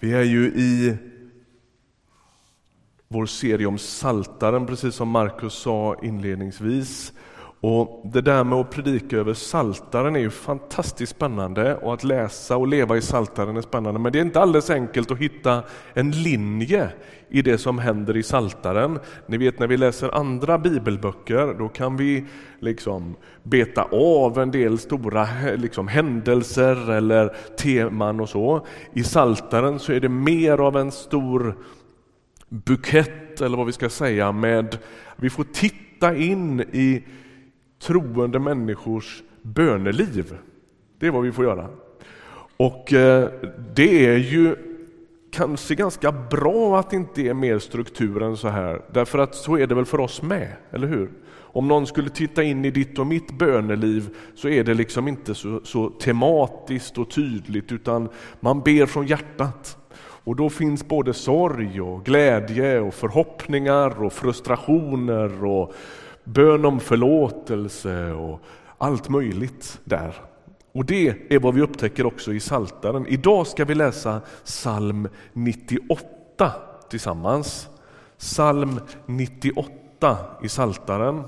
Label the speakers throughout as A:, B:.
A: Vi är ju i vår serie om Saltaren, precis som Markus sa inledningsvis. Och Det där med att predika över Saltaren är ju fantastiskt spännande och att läsa och leva i Saltaren är spännande. Men det är inte alldeles enkelt att hitta en linje i det som händer i Saltaren. Ni vet när vi läser andra bibelböcker, då kan vi liksom beta av en del stora liksom, händelser eller teman och så. I Saltaren så är det mer av en stor bukett eller vad vi ska säga med, vi får titta in i troende människors böneliv. Det är vad vi får göra. Och eh, det är ju kanske ganska bra att det inte är mer struktur än så här, därför att så är det väl för oss med, eller hur? Om någon skulle titta in i ditt och mitt böneliv så är det liksom inte så, så tematiskt och tydligt utan man ber från hjärtat. Och då finns både sorg och glädje och förhoppningar och frustrationer och bön om förlåtelse och allt möjligt där. Och det är vad vi upptäcker också i Saltaren. Idag ska vi läsa psalm 98 tillsammans. Psalm 98 i Saltaren.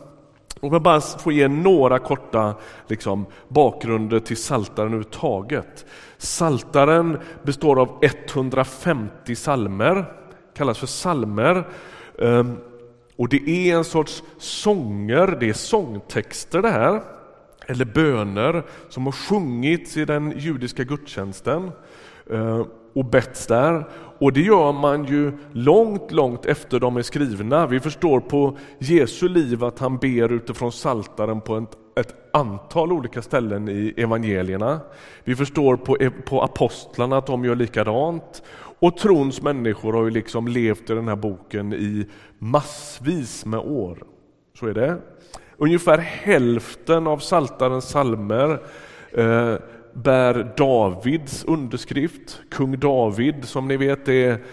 A: Och jag bara får ge några korta liksom, bakgrunder till Saltaren överhuvudtaget. Saltaren består av 150 salmer, kallas för salmer. Ehm, och det är en sorts sånger, det är sångtexter det här, eller böner som har sjungits i den judiska gudstjänsten eh, och betts där. Och det gör man ju långt, långt efter de är skrivna. Vi förstår på Jesu liv att han ber utifrån saltaren på ett, ett antal olika ställen i evangelierna. Vi förstår på, på apostlarna att de gör likadant. Och trons människor har ju liksom levt i den här boken i massvis med år. Så är det. Ungefär hälften av saltarens salmer eh, bär Davids underskrift. Kung David som ni vet är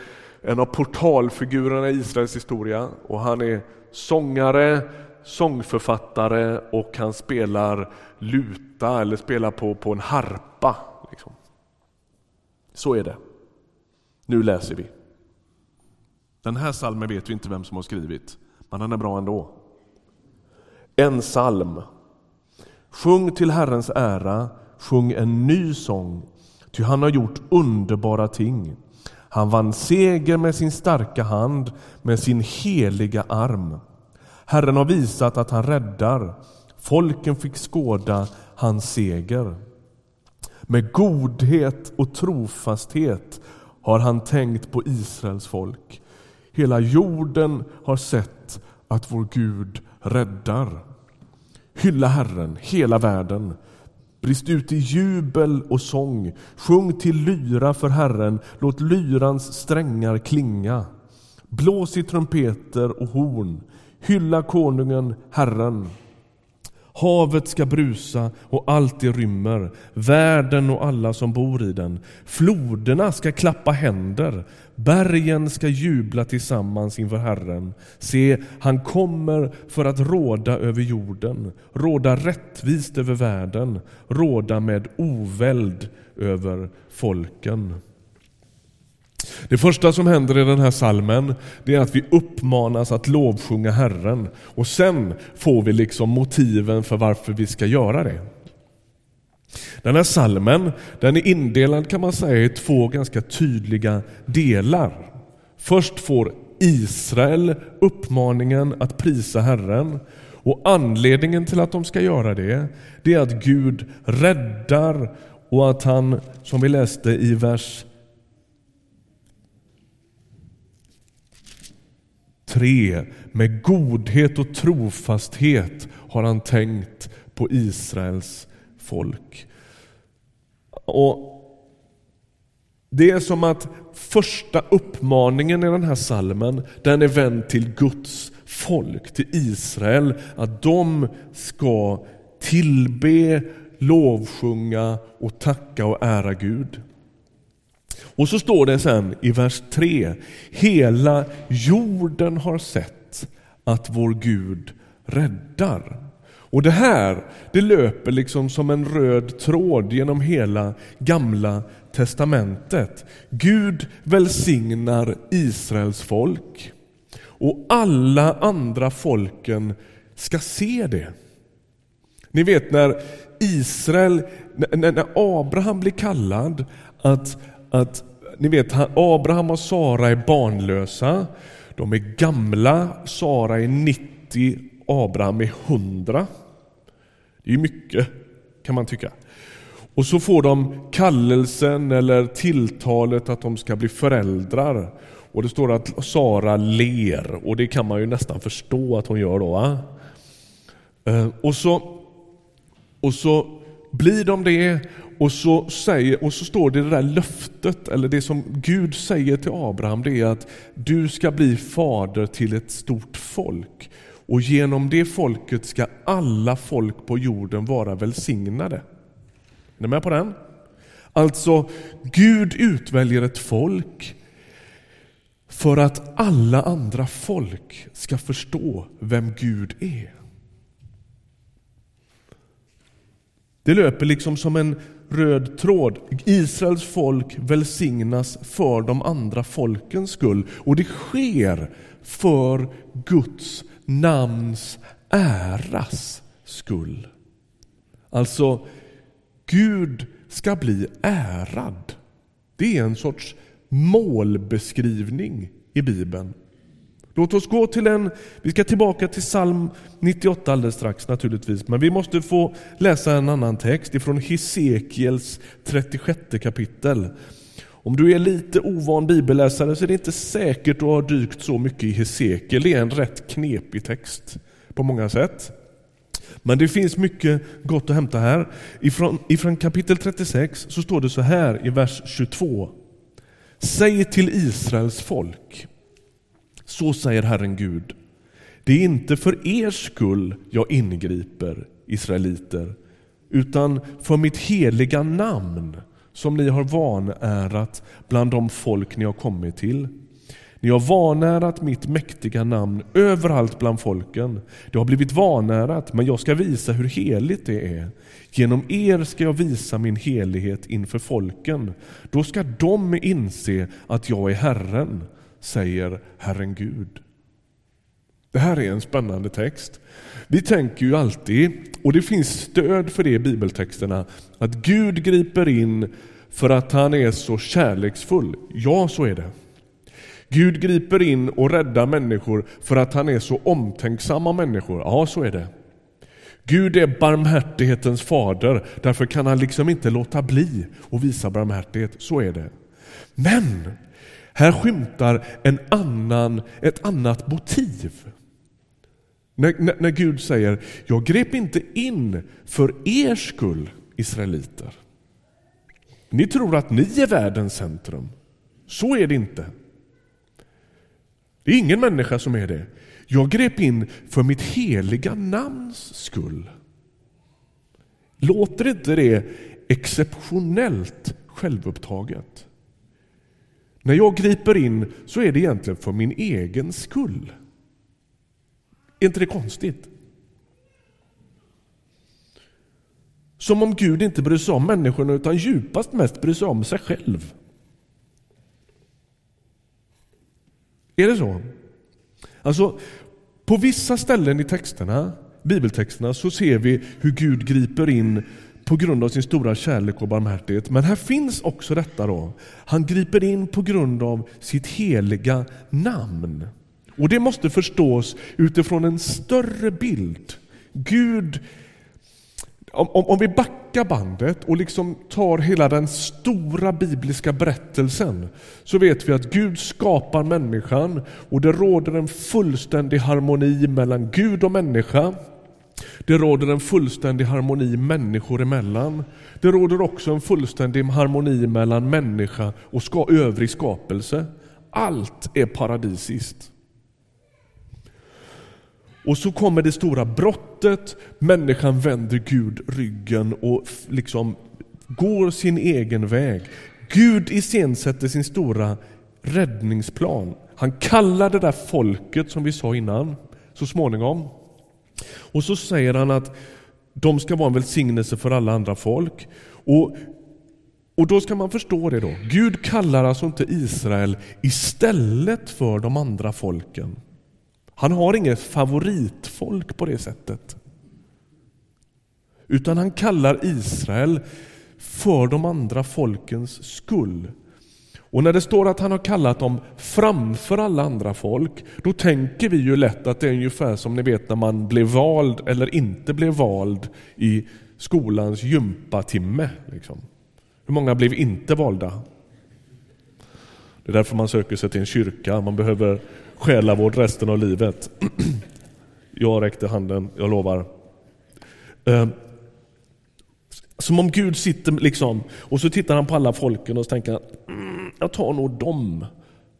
A: en av portalfigurerna i Israels historia och han är sångare, sångförfattare och han spelar luta eller spelar på, på en harpa. Liksom. Så är det. Nu läser vi. Den här salmen vet vi inte vem som har skrivit, men den är bra ändå. En psalm. Sjung till Herrens ära Sjung en ny sång, ty han har gjort underbara ting. Han vann seger med sin starka hand, med sin heliga arm. Herren har visat att han räddar. Folken fick skåda hans seger. Med godhet och trofasthet har han tänkt på Israels folk. Hela jorden har sett att vår Gud räddar. Hylla Herren, hela världen. Brist ut i jubel och sång. Sjung till lyra för Herren. Låt lyrans strängar klinga. Blås i trumpeter och horn. Hylla konungen, Herren. Havet ska brusa och allt det rymmer, världen och alla som bor i den. Floderna ska klappa händer, bergen ska jubla tillsammans inför Herren. Se, han kommer för att råda över jorden, råda rättvist över världen, råda med oväld över folken. Det första som händer i den här salmen det är att vi uppmanas att lovsjunga Herren och sen får vi liksom motiven för varför vi ska göra det. Den här salmen den är indelad kan man säga i två ganska tydliga delar. Först får Israel uppmaningen att prisa Herren och anledningen till att de ska göra det, det är att Gud räddar och att han, som vi läste i vers 3. Med godhet och trofasthet har han tänkt på Israels folk. Och Det är som att första uppmaningen i den här salmen den är vänd till Guds folk, till Israel. Att de ska tillbe, lovsjunga och tacka och ära Gud. Och så står det sen i vers 3. Hela jorden har sett att vår Gud räddar. Och det här det löper liksom som en röd tråd genom hela gamla testamentet. Gud välsignar Israels folk och alla andra folken ska se det. Ni vet när Israel, när, Abraham blir kallad att, att ni vet Abraham och Sara är barnlösa. De är gamla, Sara är 90, Abraham är 100. Det är mycket kan man tycka. Och så får de kallelsen eller tilltalet att de ska bli föräldrar. Och det står att Sara ler och det kan man ju nästan förstå att hon gör då. Va? Eh, och, så, och så blir de det och så, säger, och så står det det där löftet, eller det som Gud säger till Abraham, det är att du ska bli fader till ett stort folk. Och genom det folket ska alla folk på jorden vara välsignade. Är ni med på den? Alltså, Gud utväljer ett folk för att alla andra folk ska förstå vem Gud är. Det löper liksom som en röd tråd. Israels folk välsignas för de andra folkens skull och det sker för Guds namns äras skull. Alltså, Gud ska bli ärad. Det är en sorts målbeskrivning i Bibeln. Låt oss gå till en, vi ska tillbaka till psalm 98 alldeles strax naturligtvis, men vi måste få läsa en annan text ifrån Hesekiels 36 kapitel. Om du är lite ovan bibelläsare så är det inte säkert att du har dykt så mycket i Hesekiel. Det är en rätt knepig text på många sätt. Men det finns mycket gott att hämta här. Ifrån, ifrån kapitel 36 så står det så här i vers 22. Säg till Israels folk så säger Herren Gud. Det är inte för er skull jag ingriper, israeliter, utan för mitt heliga namn som ni har vanärat bland de folk ni har kommit till. Ni har vanärat mitt mäktiga namn överallt bland folken. Det har blivit vanärat, men jag ska visa hur heligt det är. Genom er ska jag visa min helighet inför folken. Då ska de inse att jag är Herren säger Herren Gud. Det här är en spännande text. Vi tänker ju alltid, och det finns stöd för det i bibeltexterna, att Gud griper in för att han är så kärleksfull. Ja, så är det. Gud griper in och räddar människor för att han är så omtänksamma människor. Ja, så är det. Gud är barmhärtighetens fader, därför kan han liksom inte låta bli att visa barmhärtighet. Så är det. Men här skymtar en annan, ett annat motiv. När, när, när Gud säger, jag grep inte in för er skull, israeliter. Ni tror att ni är världens centrum. Så är det inte. Det är ingen människa som är det. Jag grep in för mitt heliga namns skull. Låter inte det exceptionellt självupptaget? När jag griper in så är det egentligen för min egen skull. Är inte det konstigt? Som om Gud inte bryr sig om människorna utan djupast mest bryr sig om sig själv. Är det så? Alltså, på vissa ställen i texterna, bibeltexterna så ser vi hur Gud griper in på grund av sin stora kärlek och barmhärtighet. Men här finns också detta då. Han griper in på grund av sitt heliga namn. Och det måste förstås utifrån en större bild. Gud, om, om vi backar bandet och liksom tar hela den stora bibliska berättelsen så vet vi att Gud skapar människan och det råder en fullständig harmoni mellan Gud och människa. Det råder en fullständig harmoni människor emellan. Det råder också en fullständig harmoni mellan människa och ska, övrig skapelse. Allt är paradisiskt. Och så kommer det stora brottet, människan vänder Gud ryggen och liksom går sin egen väg. Gud iscensätter sin stora räddningsplan. Han kallar det där folket som vi sa innan, så småningom. Och så säger han att de ska vara en välsignelse för alla andra folk. Och Och då ska man förstå det då. Gud kallar alltså inte Israel istället för de andra folken. Han har inget favoritfolk på det sättet. Utan han kallar Israel för de andra folkens skull. Och när det står att han har kallat dem framför alla andra folk, då tänker vi ju lätt att det är ungefär som ni vet när man blev vald eller inte blev vald i skolans gympatimme. Liksom. Hur många blev inte valda? Det är därför man söker sig till en kyrka. Man behöver själavård resten av livet. Jag räckte handen, jag lovar. Eh, som om Gud sitter liksom och så tittar han på alla folken och så tänker mm, jag tar nog dem.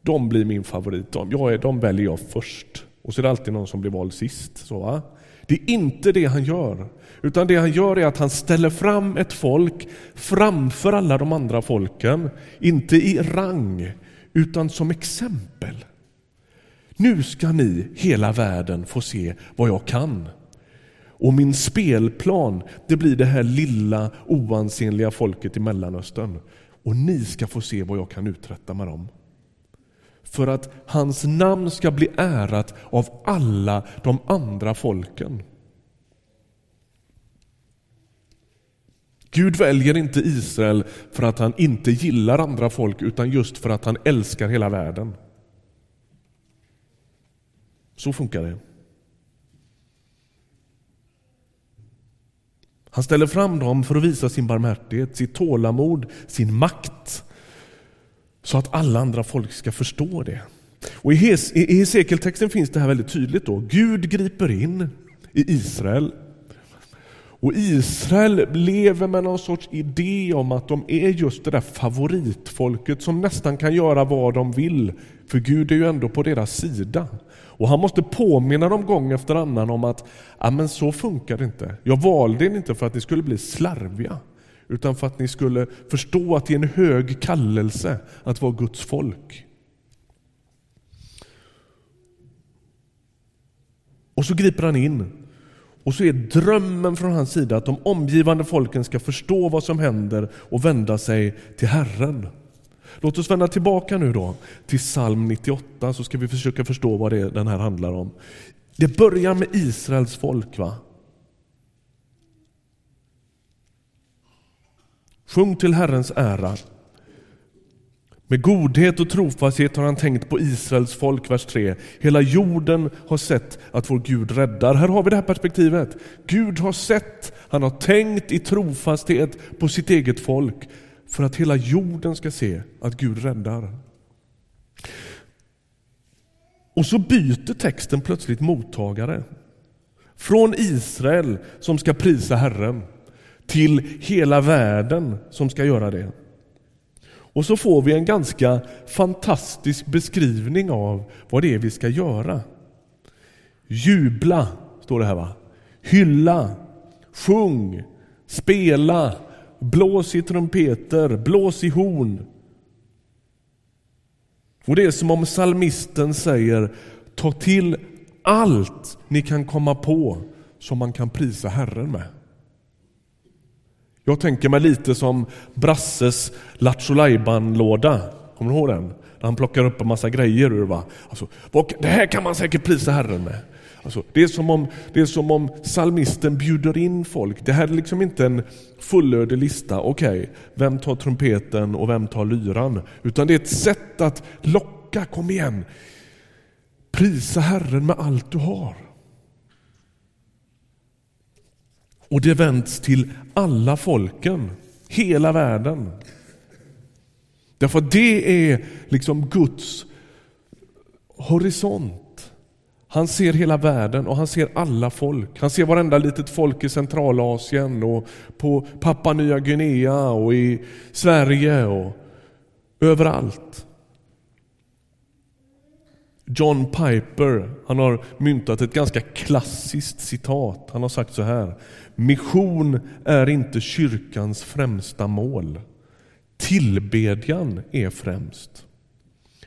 A: De blir min favorit. De, jag är, de väljer jag först. Och så är det alltid någon som blir vald sist. Så, va? Det är inte det han gör. Utan det han gör är att han ställer fram ett folk framför alla de andra folken. Inte i rang, utan som exempel. Nu ska ni, hela världen, få se vad jag kan. Och min spelplan, det blir det här lilla oansenliga folket i Mellanöstern. Och ni ska få se vad jag kan uträtta med dem. För att hans namn ska bli ärat av alla de andra folken. Gud väljer inte Israel för att han inte gillar andra folk utan just för att han älskar hela världen. Så funkar det. Han ställer fram dem för att visa sin barmhärtighet, sitt tålamod, sin makt. Så att alla andra folk ska förstå det. Och I Hesekiel-texten finns det här väldigt tydligt. då. Gud griper in i Israel. Och Israel lever med någon sorts idé om att de är just det där favoritfolket som nästan kan göra vad de vill. För Gud är ju ändå på deras sida. Och han måste påminna dem gång efter annan om att ja, men så funkar det inte. Jag valde er inte för att ni skulle bli slarviga, utan för att ni skulle förstå att det är en hög kallelse att vara Guds folk. Och så griper han in. Och så är drömmen från hans sida att de omgivande folken ska förstå vad som händer och vända sig till Herren. Låt oss vända tillbaka nu då till psalm 98 så ska vi försöka förstå vad det den här handlar om. Det börjar med Israels folk. va? Sjung till Herrens ära. Med godhet och trofasthet har han tänkt på Israels folk, vers 3. Hela jorden har sett att vår Gud räddar. Här har vi det här perspektivet. Gud har sett, han har tänkt i trofasthet på sitt eget folk för att hela jorden ska se att Gud räddar. Och så byter texten plötsligt mottagare. Från Israel som ska prisa Herren till hela världen som ska göra det. Och så får vi en ganska fantastisk beskrivning av vad det är vi ska göra. Jubla, står det här va? Hylla, sjung, spela, blås i trumpeter, blås i horn. Och det är som om salmisten säger, ta till allt ni kan komma på som man kan prisa Herren med. Jag tänker mig lite som Brasses Lattjo låda Kommer du ihåg den? Där han plockar upp en massa grejer ur. Va? Alltså, det här kan man säkert prisa Herren med. Alltså, det, är som om, det är som om psalmisten bjuder in folk. Det här är liksom inte en fullödig lista. Okej, okay, vem tar trumpeten och vem tar lyran? Utan det är ett sätt att locka, kom igen. Prisa Herren med allt du har. Och det vänds till alla folken, hela världen. Därför att det är liksom Guds horisont. Han ser hela världen och han ser alla folk. Han ser varenda litet folk i Centralasien och på Papua Nya Guinea och i Sverige och överallt. John Piper han har myntat ett ganska klassiskt citat. Han har sagt så här. Mission är inte kyrkans främsta mål. Tillbedjan är främst.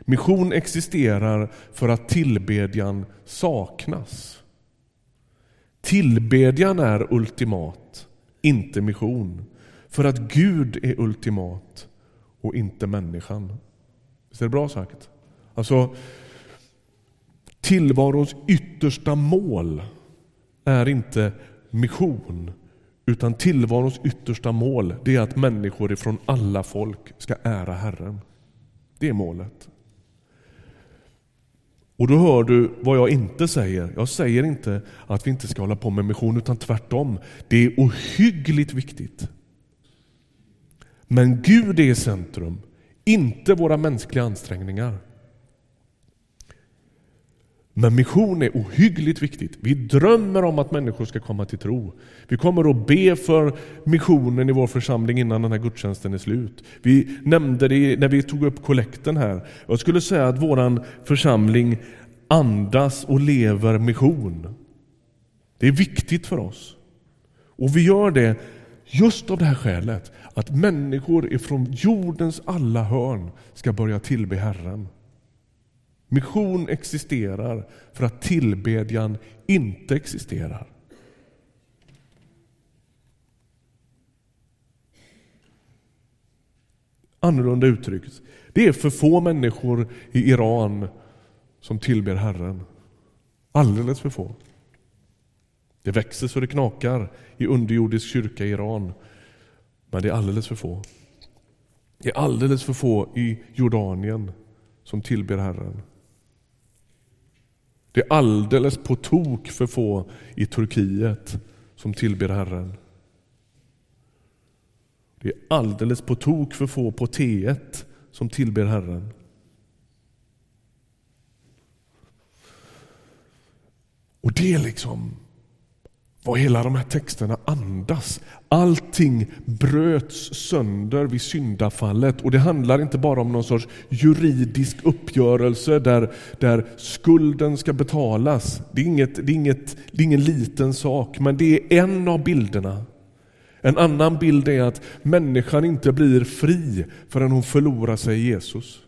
A: Mission existerar för att tillbedjan saknas. Tillbedjan är ultimat, inte mission. För att Gud är ultimat och inte människan. Visst är det bra sagt? Alltså, tillvarons yttersta mål är inte mission utan tillvarons yttersta mål det är att människor ifrån alla folk ska ära Herren. Det är målet. Och då hör du vad jag inte säger. Jag säger inte att vi inte ska hålla på med mission, utan tvärtom. Det är ohyggligt viktigt. Men Gud är i centrum, inte våra mänskliga ansträngningar. Men mission är ohyggligt viktigt. Vi drömmer om att människor ska komma till tro. Vi kommer att be för missionen i vår församling innan den här gudstjänsten är slut. Vi nämnde det när vi tog upp kollekten här. Jag skulle säga att vår församling andas och lever mission. Det är viktigt för oss. Och vi gör det just av det här skälet att människor ifrån jordens alla hörn ska börja tillbe Herren. Mission existerar för att tillbedjan inte existerar. Annorlunda uttryckt, det är för få människor i Iran som tillber Herren. Alldeles för få. Det växer så det knakar i underjordisk kyrka i Iran, men det är alldeles för få. Det är alldeles för få i Jordanien som tillber Herren. Det är alldeles på tok för få i Turkiet som tillber Herren. Det är alldeles på tok för få på T1 som tillber Herren. Och det är liksom vad hela de här texterna andas. Allting bröts sönder vid syndafallet och det handlar inte bara om någon sorts juridisk uppgörelse där, där skulden ska betalas. Det är, inget, det, är inget, det är ingen liten sak, men det är en av bilderna. En annan bild är att människan inte blir fri förrän hon förlorar sig i Jesus.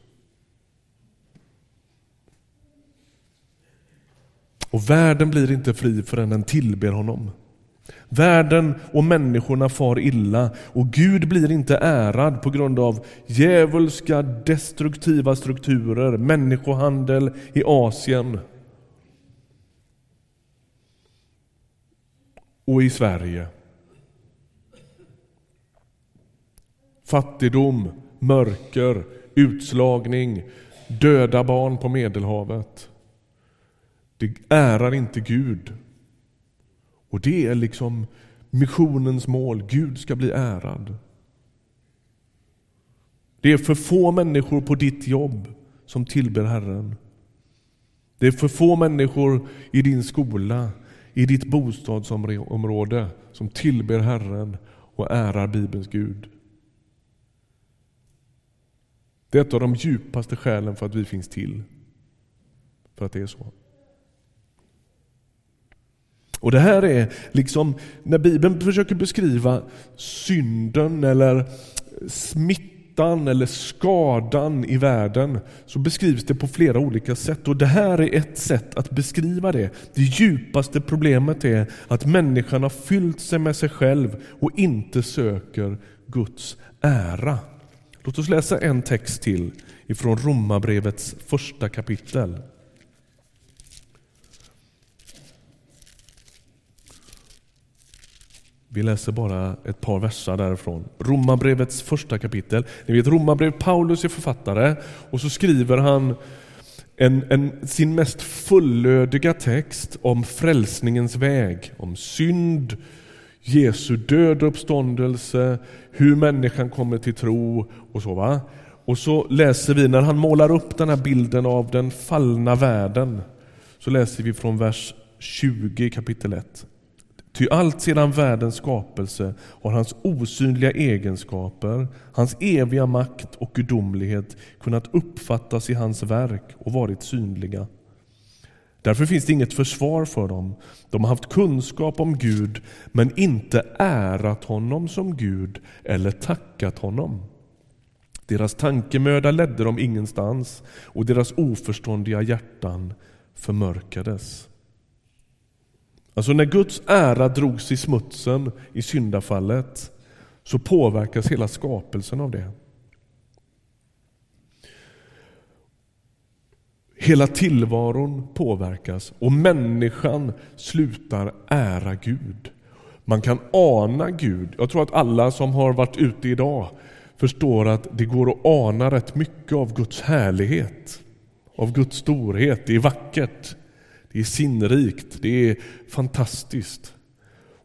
A: Och världen blir inte fri förrän den tillber honom. Världen och människorna far illa och Gud blir inte ärad på grund av djävulska destruktiva strukturer, människohandel i Asien och i Sverige. Fattigdom, mörker, utslagning, döda barn på Medelhavet. Det ärar inte Gud. Och det är liksom missionens mål. Gud ska bli ärad. Det är för få människor på ditt jobb som tillber Herren. Det är för få människor i din skola, i ditt bostadsområde som tillber Herren och ärar Bibelns Gud. Det är ett av de djupaste skälen för att vi finns till. För att det är så. Och det här är liksom, när Bibeln försöker beskriva synden eller smittan eller skadan i världen så beskrivs det på flera olika sätt. Och Det här är ett sätt att beskriva det. Det djupaste problemet är att människan har fyllt sig med sig själv och inte söker Guds ära. Låt oss läsa en text till ifrån Romarbrevets första kapitel. Vi läser bara ett par verser därifrån. Romarbrevets första kapitel. Ni vet Romarbrev, Paulus är författare och så skriver han en, en, sin mest fullödiga text om frälsningens väg, om synd, Jesu död och uppståndelse, hur människan kommer till tro och så. va. Och så läser vi, när han målar upp den här bilden av den fallna världen, så läser vi från vers 20 kapitel 1. Ty allt sedan världens skapelse har hans osynliga egenskaper, hans eviga makt och gudomlighet kunnat uppfattas i hans verk och varit synliga. Därför finns det inget försvar för dem. De har haft kunskap om Gud men inte ärat honom som Gud eller tackat honom. Deras tankemöda ledde dem ingenstans och deras oförståndiga hjärtan förmörkades. Alltså när Guds ära drogs i smutsen i syndafallet så påverkas hela skapelsen av det. Hela tillvaron påverkas och människan slutar ära Gud. Man kan ana Gud. Jag tror att alla som har varit ute idag förstår att det går att ana rätt mycket av Guds härlighet, av Guds storhet. Det är vackert, det är sinnrikt, det är fantastiskt.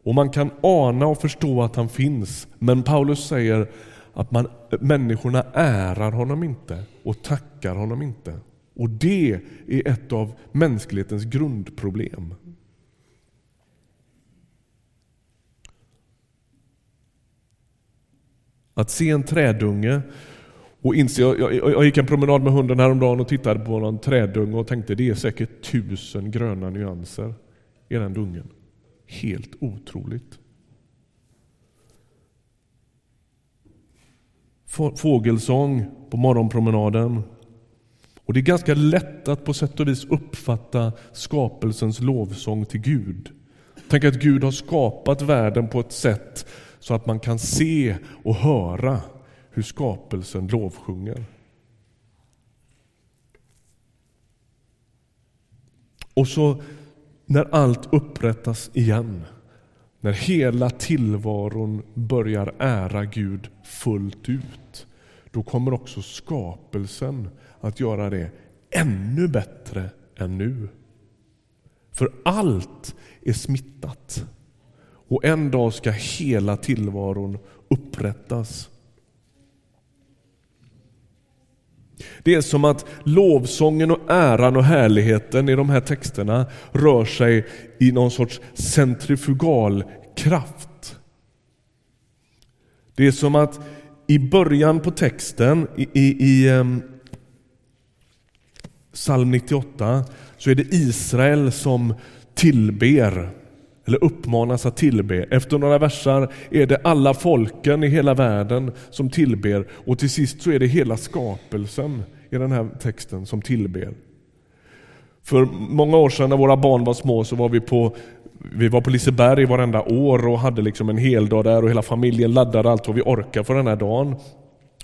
A: Och man kan ana och förstå att han finns. Men Paulus säger att man, människorna ärar honom inte och tackar honom inte. Och det är ett av mänsklighetens grundproblem. Att se en trädunge och inse, jag, jag, jag, gick en promenad med hunden häromdagen och tittade på någon trädunge och tänkte det är säkert tusen gröna nyanser i den dungen. Helt otroligt. Fågelsång på morgonpromenaden. Och Det är ganska lätt att på sätt och vis uppfatta skapelsens lovsång till Gud. Tänk att Gud har skapat världen på ett sätt så att man kan se och höra hur skapelsen lovsjunger. Och så när allt upprättas igen, när hela tillvaron börjar ära Gud fullt ut, då kommer också skapelsen att göra det ännu bättre än nu. För allt är smittat. Och en dag ska hela tillvaron upprättas. Det är som att lovsången och äran och härligheten i de här texterna rör sig i någon sorts centrifugal kraft. Det är som att i början på texten i, i, i um, psalm 98 så är det Israel som tillber eller uppmanas att tillbe. Efter några versar är det alla folken i hela världen som tillber och till sist så är det hela skapelsen i den här texten som tillber. För många år sedan när våra barn var små så var vi på vi var på Liseberg varenda år och hade liksom en hel dag där och hela familjen laddade allt vad vi orkade för den här dagen.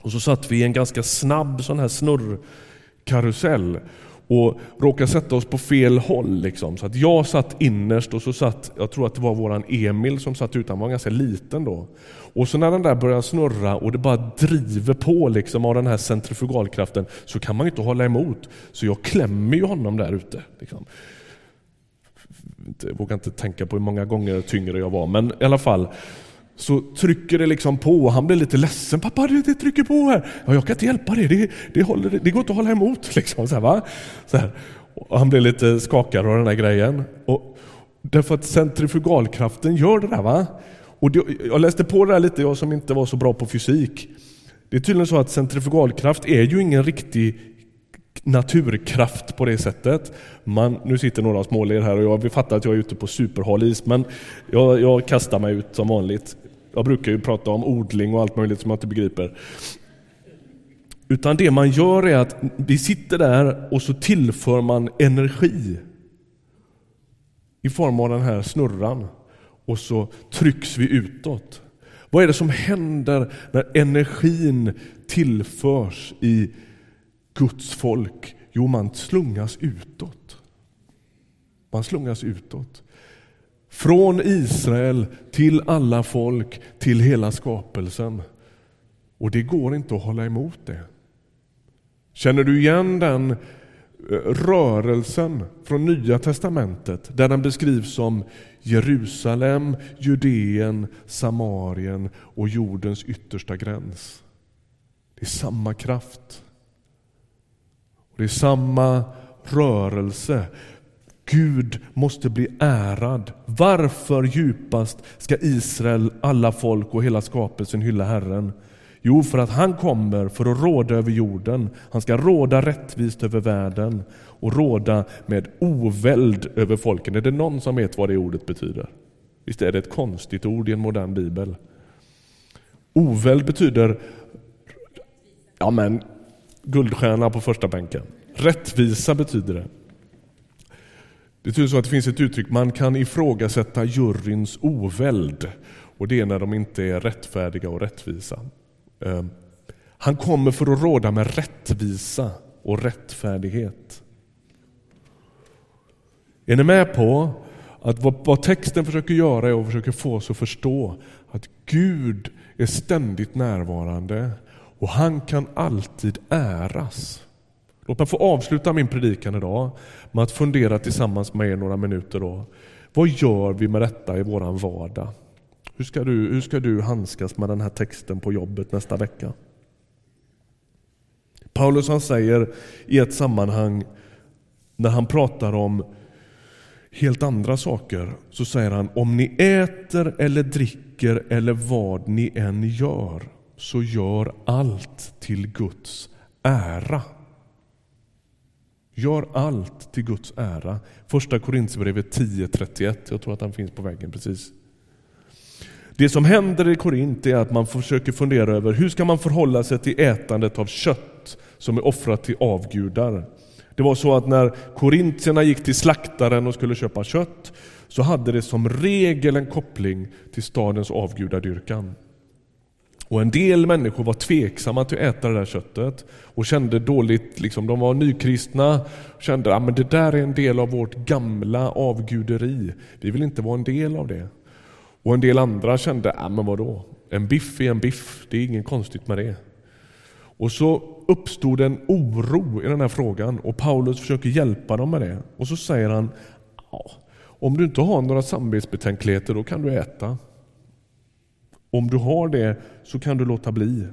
A: Och så satt vi i en ganska snabb sån här snurrkarusell och råkade sätta oss på fel håll. Liksom. Så att jag satt innerst och så satt, jag tror att det var våran Emil som satt utan, han var ganska liten då. Och så när den där börjar snurra och det bara driver på liksom av den här centrifugalkraften så kan man ju inte hålla emot. Så jag klämmer ju honom där ute. Liksom. Jag vågar inte tänka på hur många gånger tyngre jag var, men i alla fall så trycker det liksom på och han blir lite ledsen. Pappa, det, det trycker på här. Ja, jag kan inte hjälpa det. Det, det, håller, det går inte att hålla emot. Liksom, så här, va? Så här. Och han blir lite skakad av den här grejen. Och, därför att centrifugalkraften gör det där. va? Och det, jag läste på det där lite, jag som inte var så bra på fysik. Det är tydligen så att centrifugalkraft är ju ingen riktig naturkraft på det sättet. Man, nu sitter några småler här och jag fattar att jag är ute på superhal is, men jag, jag kastar mig ut som vanligt. Jag brukar ju prata om odling och allt möjligt som jag inte begriper. Utan det man gör är att vi sitter där och så tillför man energi i form av den här snurran och så trycks vi utåt. Vad är det som händer när energin tillförs i Guds folk? Jo, man slungas utåt. Man slungas utåt. Från Israel till alla folk, till hela skapelsen. Och det går inte att hålla emot det. Känner du igen den eh, rörelsen från Nya Testamentet där den beskrivs som Jerusalem, Judeen, Samarien och jordens yttersta gräns? Det är samma kraft. Det är samma rörelse. Gud måste bli ärad. Varför djupast ska Israel, alla folk och hela skapelsen hylla Herren? Jo, för att han kommer för att råda över jorden. Han ska råda rättvist över världen och råda med oväld över folken. Är det någon som vet vad det ordet betyder? Visst är det ett konstigt ord i en modern bibel? Oväld betyder ja men, guldstjärna på första bänken. Rättvisa betyder det. Det är typ så att det finns ett uttryck, man kan ifrågasätta juryns oväld. och det är när de inte är rättfärdiga och rättvisa. Ehm, han kommer för att råda med rättvisa och rättfärdighet. Är ni med på att vad texten försöker göra är att försöka få oss att förstå att Gud är ständigt närvarande och han kan alltid äras. Låt mig få avsluta min predikan idag med att fundera tillsammans med er några minuter. Då. Vad gör vi med detta i våran vardag? Hur ska, du, hur ska du handskas med den här texten på jobbet nästa vecka? Paulus han säger i ett sammanhang när han pratar om helt andra saker så säger han om ni äter eller dricker eller vad ni än gör så gör allt till Guds ära. Gör allt till Guds ära. Första Korinthierbrevet 10.31. Jag tror att han finns på väggen precis. Det som händer i Korint är att man försöker fundera över hur ska man förhålla sig till ätandet av kött som är offrat till avgudar. Det var så att när korintierna gick till slaktaren och skulle köpa kött så hade det som regel en koppling till stadens avgudadyrkan. Och en del människor var tveksamma till att äta det där köttet och kände dåligt, liksom, de var nykristna, kände att ah, det där är en del av vårt gamla avguderi. Vi vill inte vara en del av det. Och en del andra kände, ah, men vadå, en biff är en biff, det är inget konstigt med det. Och så uppstod en oro i den här frågan och Paulus försöker hjälpa dem med det. Och så säger han, om du inte har några samvetsbetänkligheter då kan du äta. Om du har det så kan du låta bli.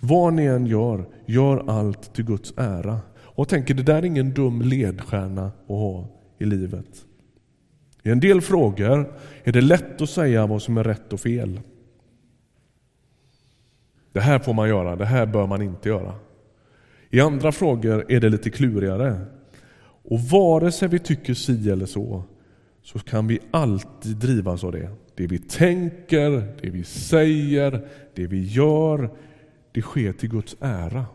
A: Vad ni än gör, gör allt till Guds ära. Och tänker, det där är ingen dum ledstjärna att ha i livet. I en del frågor är det lätt att säga vad som är rätt och fel. Det här får man göra, det här bör man inte göra. I andra frågor är det lite klurigare. Och vare sig vi tycker si eller så, så kan vi alltid drivas av det. Det vi tänker, det vi säger, det vi gör, det sker till Guds ära.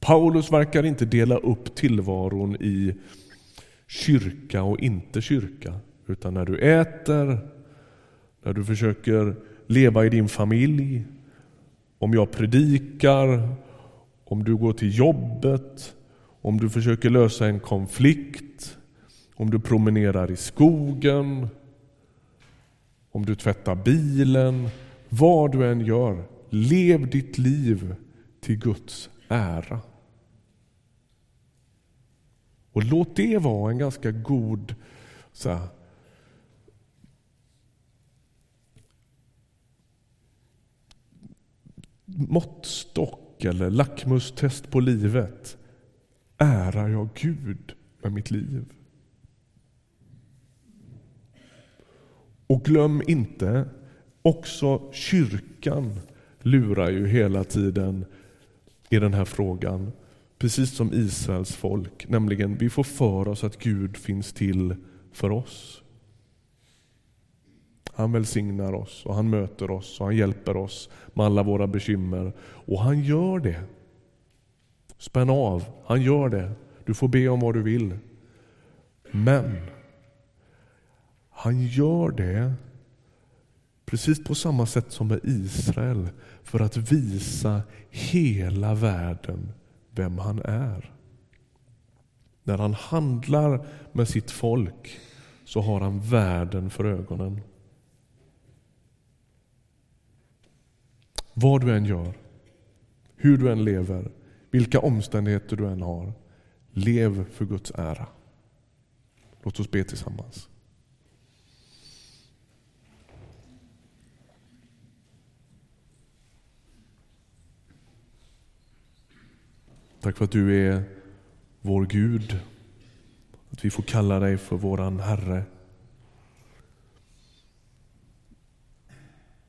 A: Paulus verkar inte dela upp tillvaron i kyrka och inte kyrka. Utan när du äter, när du försöker leva i din familj, om jag predikar, om du går till jobbet, om du försöker lösa en konflikt, om du promenerar i skogen, om du tvättar bilen, vad du än gör, lev ditt liv till Guds ära. Och låt det vara en ganska god så här, måttstock eller lackmustest på livet. Ärar jag Gud med mitt liv? Och glöm inte, också kyrkan lurar ju hela tiden i den här frågan. Precis som Israels folk, nämligen vi får för oss att Gud finns till för oss. Han välsignar oss och han möter oss och han hjälper oss med alla våra bekymmer. Och han gör det. Spänn av, han gör det. Du får be om vad du vill. Men han gör det precis på samma sätt som med Israel för att visa hela världen vem han är. När han handlar med sitt folk så har han världen för ögonen. Vad du än gör, hur du än lever, vilka omständigheter du än har. Lev för Guds ära. Låt oss be tillsammans. Tack för att du är vår Gud. Att vi får kalla dig för våran Herre.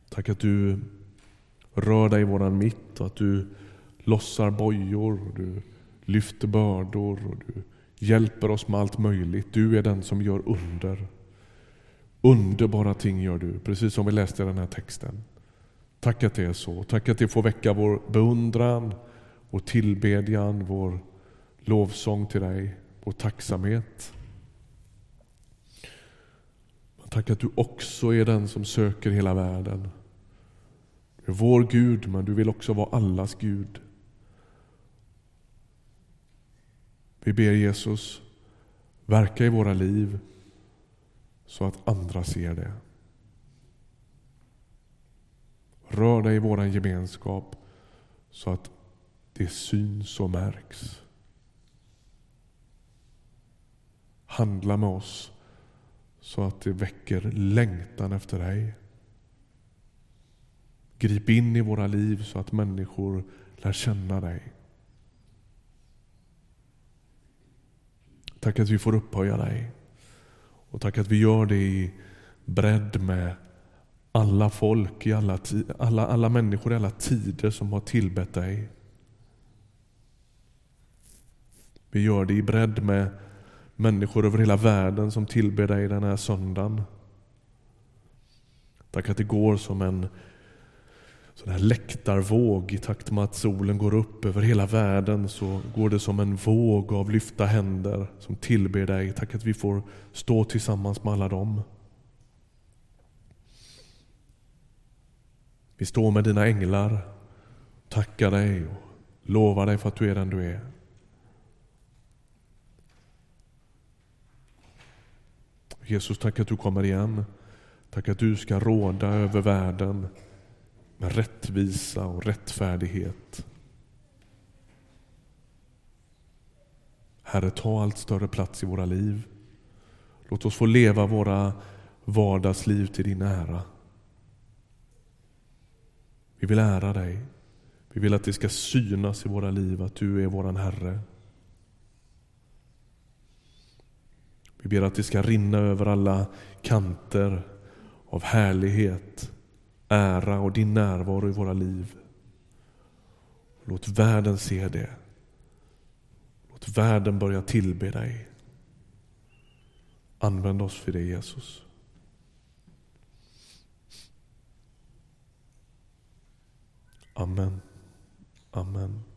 A: Tack att du rör dig i våran mitt och att du lossar bojor, och du lyfter bördor och du hjälper oss med allt möjligt. Du är den som gör under. Underbara ting gör du, precis som vi läste i den här texten. Tack att det är så. Tack att det får väcka vår beundran, vår tillbedjan, vår lovsång till dig, vår tacksamhet. Tack att du också är den som söker hela världen. Du är vår Gud, men du vill också vara allas Gud. Vi ber Jesus, verka i våra liv så att andra ser det. Rör dig i vår gemenskap så att det syns och märks. Handla med oss så att det väcker längtan efter dig. Grip in i våra liv så att människor lär känna dig. Tack att vi får upphöja dig. Och tack att vi gör det i bredd med alla folk, i alla, alla, alla människor i alla tider som har tillbett dig. Vi gör det i bredd med människor över hela världen som tillber dig den här söndagen. Tack att det går som en sån här läktarvåg i takt med att solen går upp över hela världen så går det som en våg av lyfta händer som tillber dig. Tack att vi får stå tillsammans med alla dem. Vi står med dina änglar, tackar dig och lovar dig för att du är den du är. Jesus, tack att du kommer igen. Tack att du ska råda över världen med rättvisa och rättfärdighet. Herre, ta allt större plats i våra liv. Låt oss få leva våra vardagsliv till din ära. Vi vill ära dig. Vi vill att det ska synas i våra liv att du är vår Herre. Vi ber att det ska rinna över alla kanter av härlighet, ära och din närvaro i våra liv. Låt världen se det. Låt världen börja tillbe dig. Använd oss för det Jesus. Amen. Amen.